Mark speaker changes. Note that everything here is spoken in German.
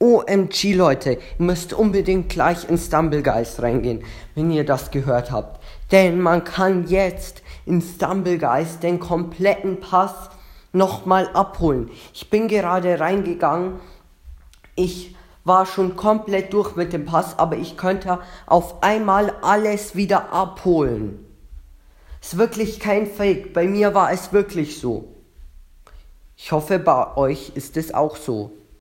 Speaker 1: OMG Leute, ihr müsst unbedingt gleich in Stumblegeist reingehen, wenn ihr das gehört habt. Denn man kann jetzt in Stumblegeist den kompletten Pass nochmal abholen. Ich bin gerade reingegangen. Ich war schon komplett durch mit dem Pass, aber ich könnte auf einmal alles wieder abholen. Ist wirklich kein Fake. Bei mir war es wirklich so. Ich hoffe, bei euch ist es auch so.